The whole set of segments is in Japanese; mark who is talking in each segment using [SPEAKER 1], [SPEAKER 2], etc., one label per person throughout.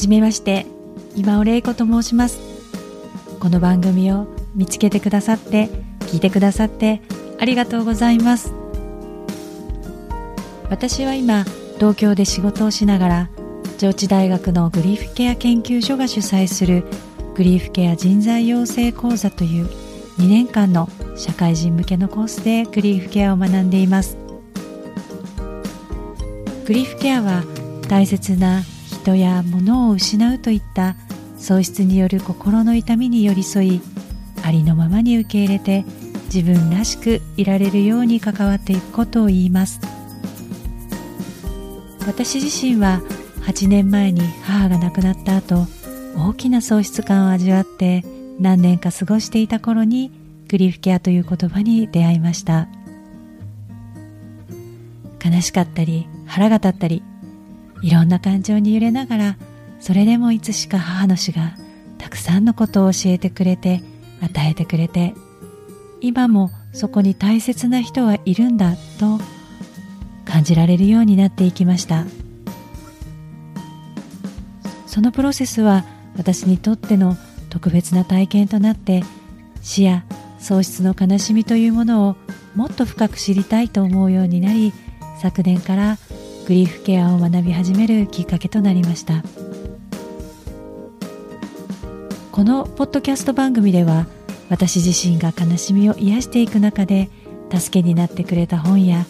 [SPEAKER 1] じめまして今尾玲子と申します。この番組を見つけてくださって聞いてくださってありがとうございます。私は今東京で仕事をしながら上智大学のグリーフケア研究所が主催するグリーフケア人材養成講座という2年間の社会人向けのコースでグリーフケアを学んでいます。グリーフケアは大切な人や物を失うといった喪失による心の痛みに寄り添いありのままに受け入れて自分らしくいられるように関わっていくことを言います。私自身は8年前に母が亡くなった後大きな喪失感を味わって何年か過ごしていた頃にグリフケアという言葉に出会いました。悲しかったり腹が立ったりいろんな感情に揺れながらそれでもいつしか母の死がたくさんのことを教えてくれて与えてくれて今もそこに大切な人はいるんだと感じられるようになっていきました。そのプロセスは私にとっての特別な体験となって死や喪失の悲しみというものをもっと深く知りたいと思うようになり昨年からグリーフケアを学び始めるきっかけとなりました。このポッドキャスト番組では私自身が悲しみを癒していく中で助けになってくれた本や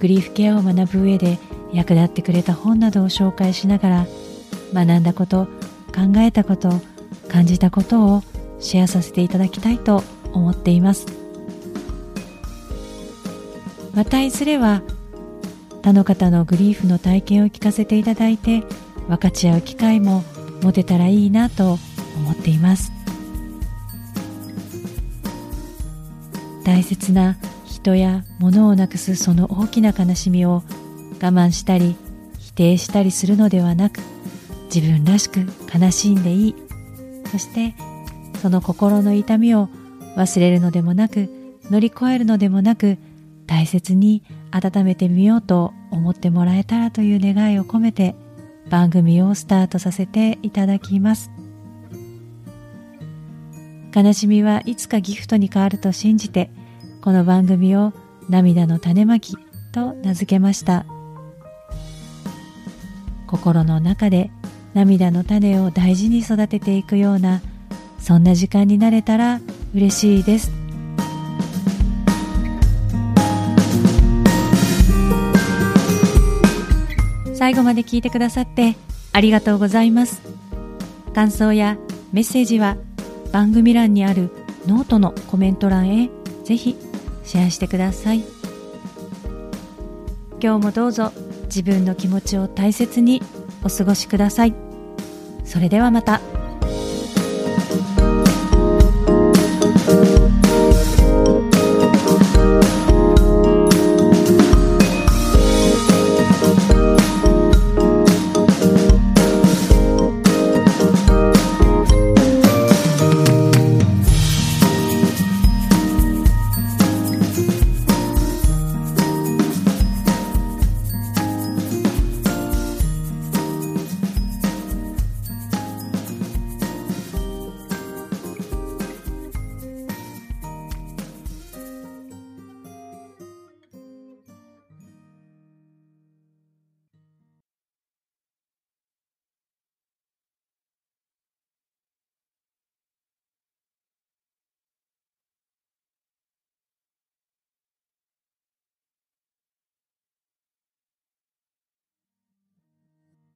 [SPEAKER 1] グリーフケアを学ぶ上で役立ってくれた本などを紹介しながら学んだこと考えたこと感じたことをシェアさせていただきたいと思っています。またいずれは他の方のグリーフの体験を聞かせていただいて分かち合う機会も持てたらいいなと思っています。大切な人や物をなくすその大きな悲しみを我慢したり否定したりするのではなく自分らしく悲しんでいい。そしてその心の痛みを忘れるのでもなく乗り越えるのでもなく大切に温めてみようと思ってもらえたらという願いを込めて番組をスタートさせていただきます。悲しみはいつかギフトに変わると信じてこの番組を涙の種まきと名付けました。心の中で涙の種を大事に育てていくようなそんな時間になれたら嬉しいです。最後まで聞いてくださってありがとうございます感想やメッセージは番組欄にあるノートのコメント欄へぜひシェアしてください今日もどうぞ自分の気持ちを大切にお過ごしください。それではまた。